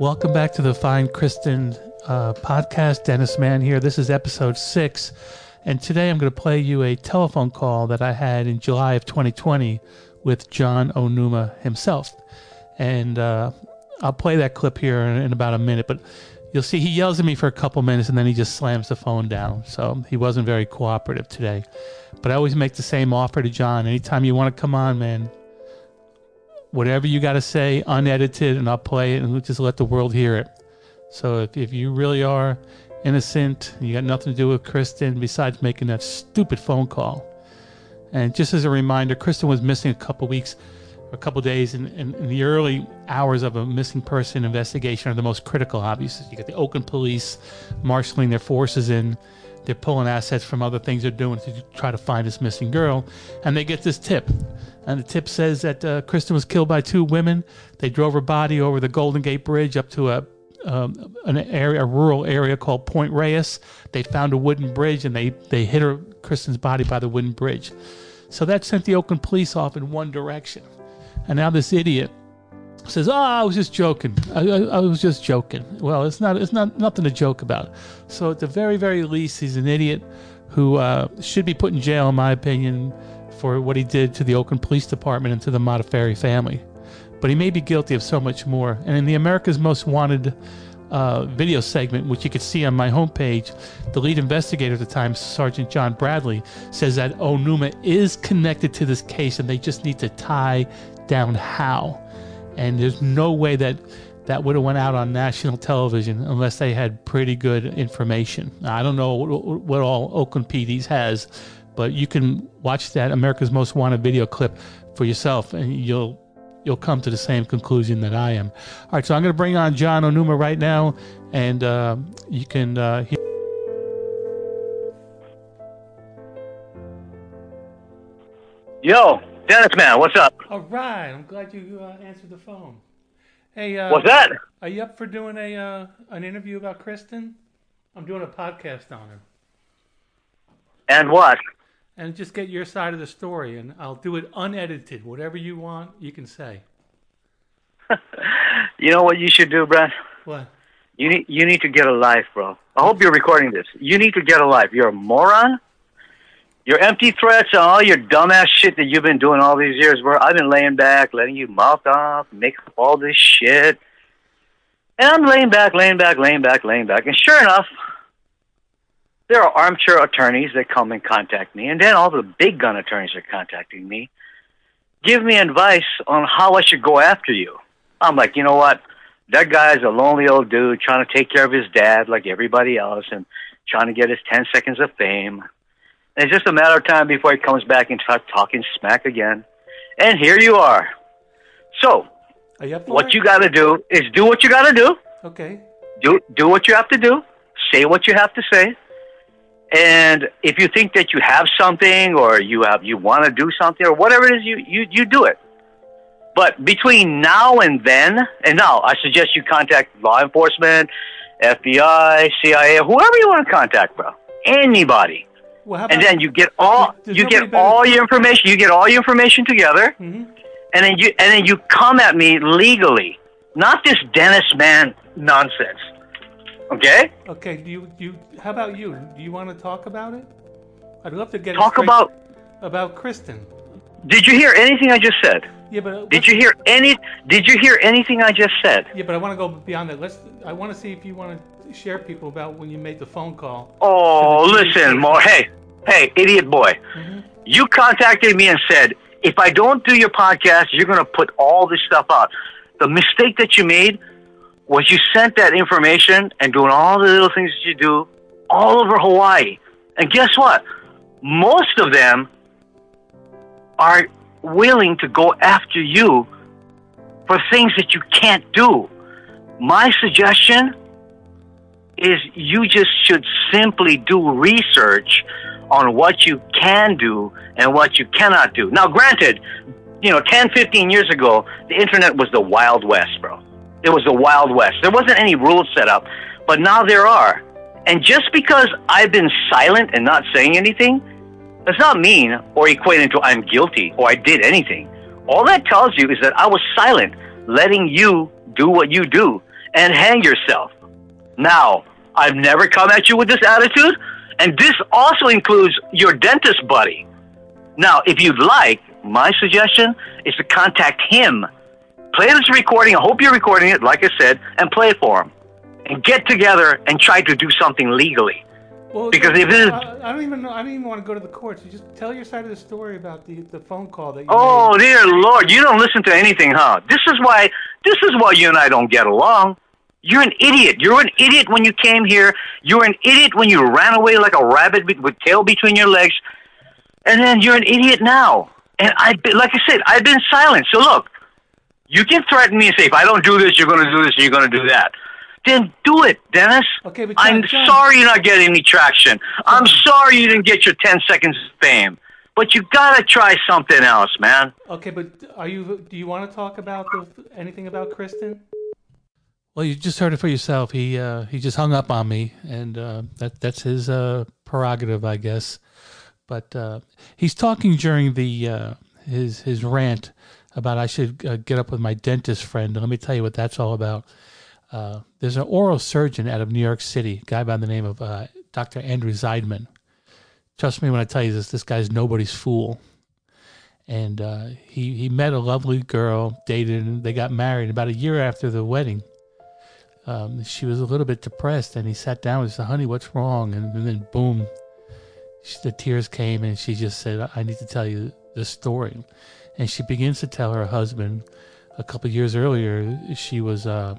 Welcome back to the Find Kristen uh, podcast. Dennis Mahon here. This is episode six. And today I'm going to play you a telephone call that I had in July of 2020 with John Onuma himself. And uh, I'll play that clip here in, in about a minute. But you'll see he yells at me for a couple minutes and then he just slams the phone down. So he wasn't very cooperative today. But I always make the same offer to John. Anytime you want to come on, man, whatever you got to say, unedited, and I'll play it and just let the world hear it. So if, if you really are innocent, you got nothing to do with Kristen besides making that stupid phone call. And just as a reminder, Kristen was missing a couple weeks, a couple days, and in, in, in, the early hours of a missing person investigation are the most critical. Obviously, you got the Oakland police marshaling their forces in. They're pulling assets from other things they're doing to try to find this missing girl, and they get this tip and the tip says that uh, Kristen was killed by two women. They drove her body over the Golden Gate Bridge up to a um, an area, a rural area called Point Reyes. They found a wooden bridge and they they hit her Kristen's body by the wooden bridge. So that sent the Oakland police off in one direction. And now this idiot says, "Oh, I was just joking. I, I, I, was just joking." Well, it's not. It's not nothing to joke about. So at the very, very least, he's an idiot who uh, should be put in jail, in my opinion, for what he did to the Oakland Police Department and to the Modafferi family. But he may be guilty of so much more. And in the America's Most Wanted uh, video segment, which you can see on my homepage, the lead investigator at the time, Sergeant John Bradley, says that Onuma is connected to this case and they just need to tie down how. And there's no way that that would have went out on national television unless they had pretty good information. I don't know what, what all Oakland PDs has, but you can watch that America's Most Wanted video clip for yourself, and you'll you'll come to the same conclusion that I am. All right, so I'm going to bring on John Onuma right now, and uh, you can uh, hear. Yo, Dennis, man, what's up? All right, I'm glad you uh, answered the phone. Hey, uh, what's that? Are you up for doing a uh, an interview about Kristen? I'm doing a podcast on her. And what? And just get your side of the story, and I'll do it unedited. Whatever you want, you can say. you know what you should do, Brad? What? You need you need to get a life, bro. I hope you're recording this. You need to get a life. You're a moron. Your empty threats and all your dumbass shit that you've been doing all these years, bro. I've been laying back, letting you mouth off, make up all this shit. And I'm laying back, laying back, laying back, laying back. And sure enough, there are armchair attorneys that come and contact me, and then all the big gun attorneys are contacting me. Give me advice on how I should go after you. I'm like, you know what? That guy's a lonely old dude trying to take care of his dad like everybody else and trying to get his 10 seconds of fame. And it's just a matter of time before he comes back and starts talking smack again. And here you are. So, are you what it? you got to do is do what you got to do. Okay. Do do what you have to do. Say what you have to say. And if you think that you have something or you have you want to do something or whatever it is, you, you, you do it. But between now and then, and now I suggest you contact law enforcement, FBI, CIA, whoever you want to contact, bro. Anybody. Well, and then you get all you get all your information. You get all your information together, mm-hmm. and then you and then you come at me legally, not this Dennis Mahon nonsense. Okay. Okay. Do you do? You, how about you? Do you want to talk about it? I'd love to get talk about about Kristen. Did you hear anything I just said? Yeah, but did you hear any? Did you hear anything I just said? Yeah, but I want to go beyond that. Let's. I want to see if you want to share people about when you made the phone call. Oh, listen, more. Hey, hey, idiot boy. Mm-hmm. You contacted me and said if I don't do your podcast, you're going to put all this stuff out. The mistake that you made was you sent that information and doing all the little things that you do all over Hawaii. And guess what? Most of them are willing to go after you for things that you can't do. My suggestion is you just should simply do research on what you can do and what you cannot do. Now, granted, you know, 10, 15 years ago, the internet was the Wild West, bro. It was the Wild West. There wasn't any rules set up, but now there are. And just because I've been silent and not saying anything, does not mean or equate into I'm guilty or I did anything. All that tells you is that I was silent, letting you do what you do. and hang yourself. Now, I've never come at you with this attitude, and this also includes your dentist buddy. Now, if you'd like, my suggestion is to contact him. Play this recording. I hope you're recording it, like I said, and play it for him. And get together and try to do something legally. Well, Because if it is- I, I don't even know. I don't even want to go to the courts. You just tell your side of the story about the, the phone call that you Oh made. dear Lord, you don't listen to anything, huh? This is why this is why you and I don't get along. You're an idiot. You're an idiot when you came here. You're an idiot when you ran away like a rabbit with, with tail between your legs. And then you're an idiot now. And I like I said, I've been silent. So look, you can threaten me and say if I don't do this, you're going to do this, and you're going to do that. Then do it, Dennis. Okay, but I'm John- John- sorry you're not getting any traction. I'm sorry you didn't get your 10 seconds of fame. But you got to try something else, man. Okay, but are you? Do you want to talk about the, anything about Kristen? Well, you just heard it for yourself. He uh, he just hung up on me, and uh, that that's his uh, prerogative, I guess. But uh, he's talking during the uh, his his rant about I should uh, get up with my dentist friend. And let me tell you what that's all about. Uh, there's an oral surgeon out of New York City, guy by the name of uh, Dr. Andrew Zeidman. Trust me when I tell you this. This guy's nobody's fool. And uh, he he met a lovely girl, dated, and they got married. About a year after the wedding, um, she was a little bit depressed, and he sat down and said, "Honey, what's wrong?" And, and then boom, she, the tears came, and she just said, "I need to tell you the story." And she begins to tell her husband, a couple years earlier, she was uh,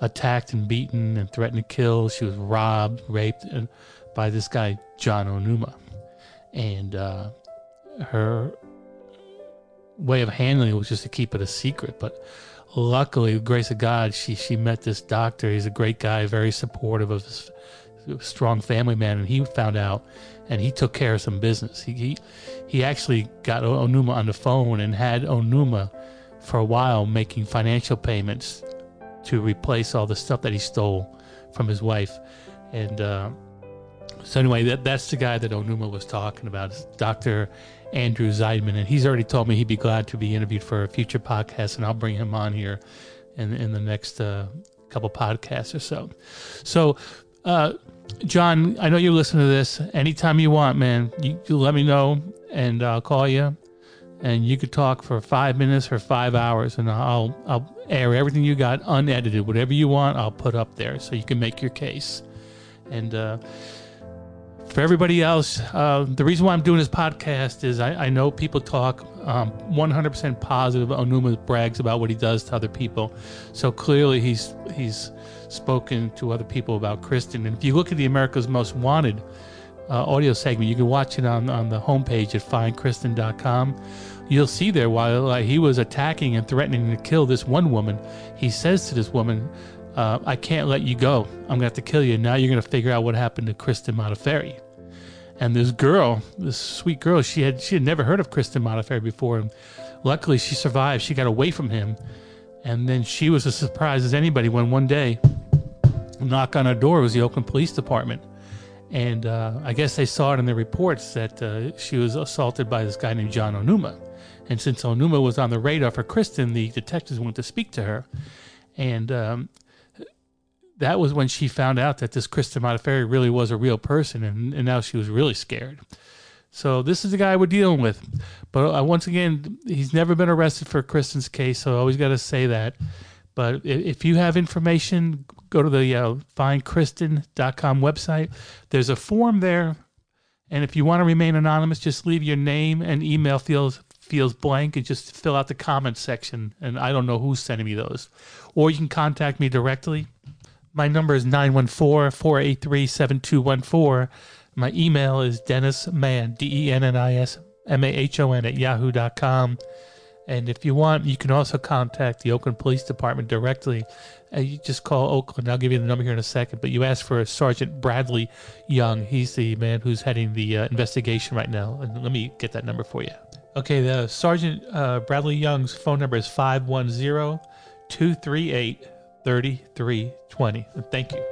attacked and beaten and threatened to kill. She was robbed, raped, and by this guy John Onuma, and uh, her way of handling it was just to keep it a secret, but luckily, grace of God, she she met this doctor. He's a great guy, very supportive of this strong family man, and he found out, and he took care of some business. He he, he actually got Onuma on the phone and had Onuma for a while making financial payments to replace all the stuff that he stole from his wife, and. Uh, so anyway, that that's the guy that Onuma was talking about, Dr. Andrew Zeidman, and he's already told me he'd be glad to be interviewed for a future podcast, and I'll bring him on here in in the next uh, couple podcasts or so. So, uh, John, I know you listen to this anytime you want, man. You, you let me know, and I'll call you, and you could talk for five minutes or five hours, and I'll I'll air everything you got unedited, whatever you want, I'll put up there so you can make your case, and. Uh, for everybody else, uh, the reason why I'm doing this podcast is I, I know people talk um, 100% positive. Onuma brags about what he does to other people, so clearly he's he's spoken to other people about Kristen. And if you look at the America's Most Wanted uh, audio segment, you can watch it on on the homepage at findkristen.com. You'll see there while uh, he was attacking and threatening to kill this one woman, he says to this woman, uh, I can't let you go. I'm going to have to kill you. Now you're going to figure out what happened to Kristen Modafferi. And this girl, this sweet girl, she had she had never heard of Kristen Modafferi before. And luckily, she survived. She got away from him. And then she was as surprised as anybody when one day, a knock on her door was the Oakland Police Department. And uh, I guess they saw it in the reports that uh, she was assaulted by this guy named John Onuma. And since Onuma was on the radar for Kristen, the detectives went to speak to her. And um, that was when she found out that this Kristen Modafferi really was a real person, and, and now she was really scared. So this is the guy we're dealing with. But uh, once again, he's never been arrested for Kristen's case, so I always got to say that. But if you have information, go to the uh, findkristen.com website. There's a form there, and if you want to remain anonymous, just leave your name and email feels feels blank and just fill out the comment section. And I don't know who's sending me those. Or you can contact me directly. My number is 914 483 7214. My email is dennismahon, D E N N I S M A H O N, at yahoo.com. And if you want, you can also contact the Oakland Police Department directly. Uh, you just call Oakland. I'll give you the number here in a second. But you ask for Sergeant Bradley Young. He's the man who's heading the uh, investigation right now. And let me get that number for you. Okay, the Sergeant uh, Bradley Young's phone number is 510 238 3320. Thank you.